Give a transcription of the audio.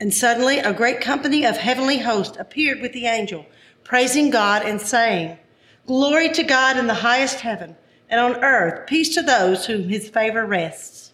And suddenly a great company of heavenly hosts appeared with the angel, praising God and saying, Glory to God in the highest heaven, and on earth peace to those whom his favor rests.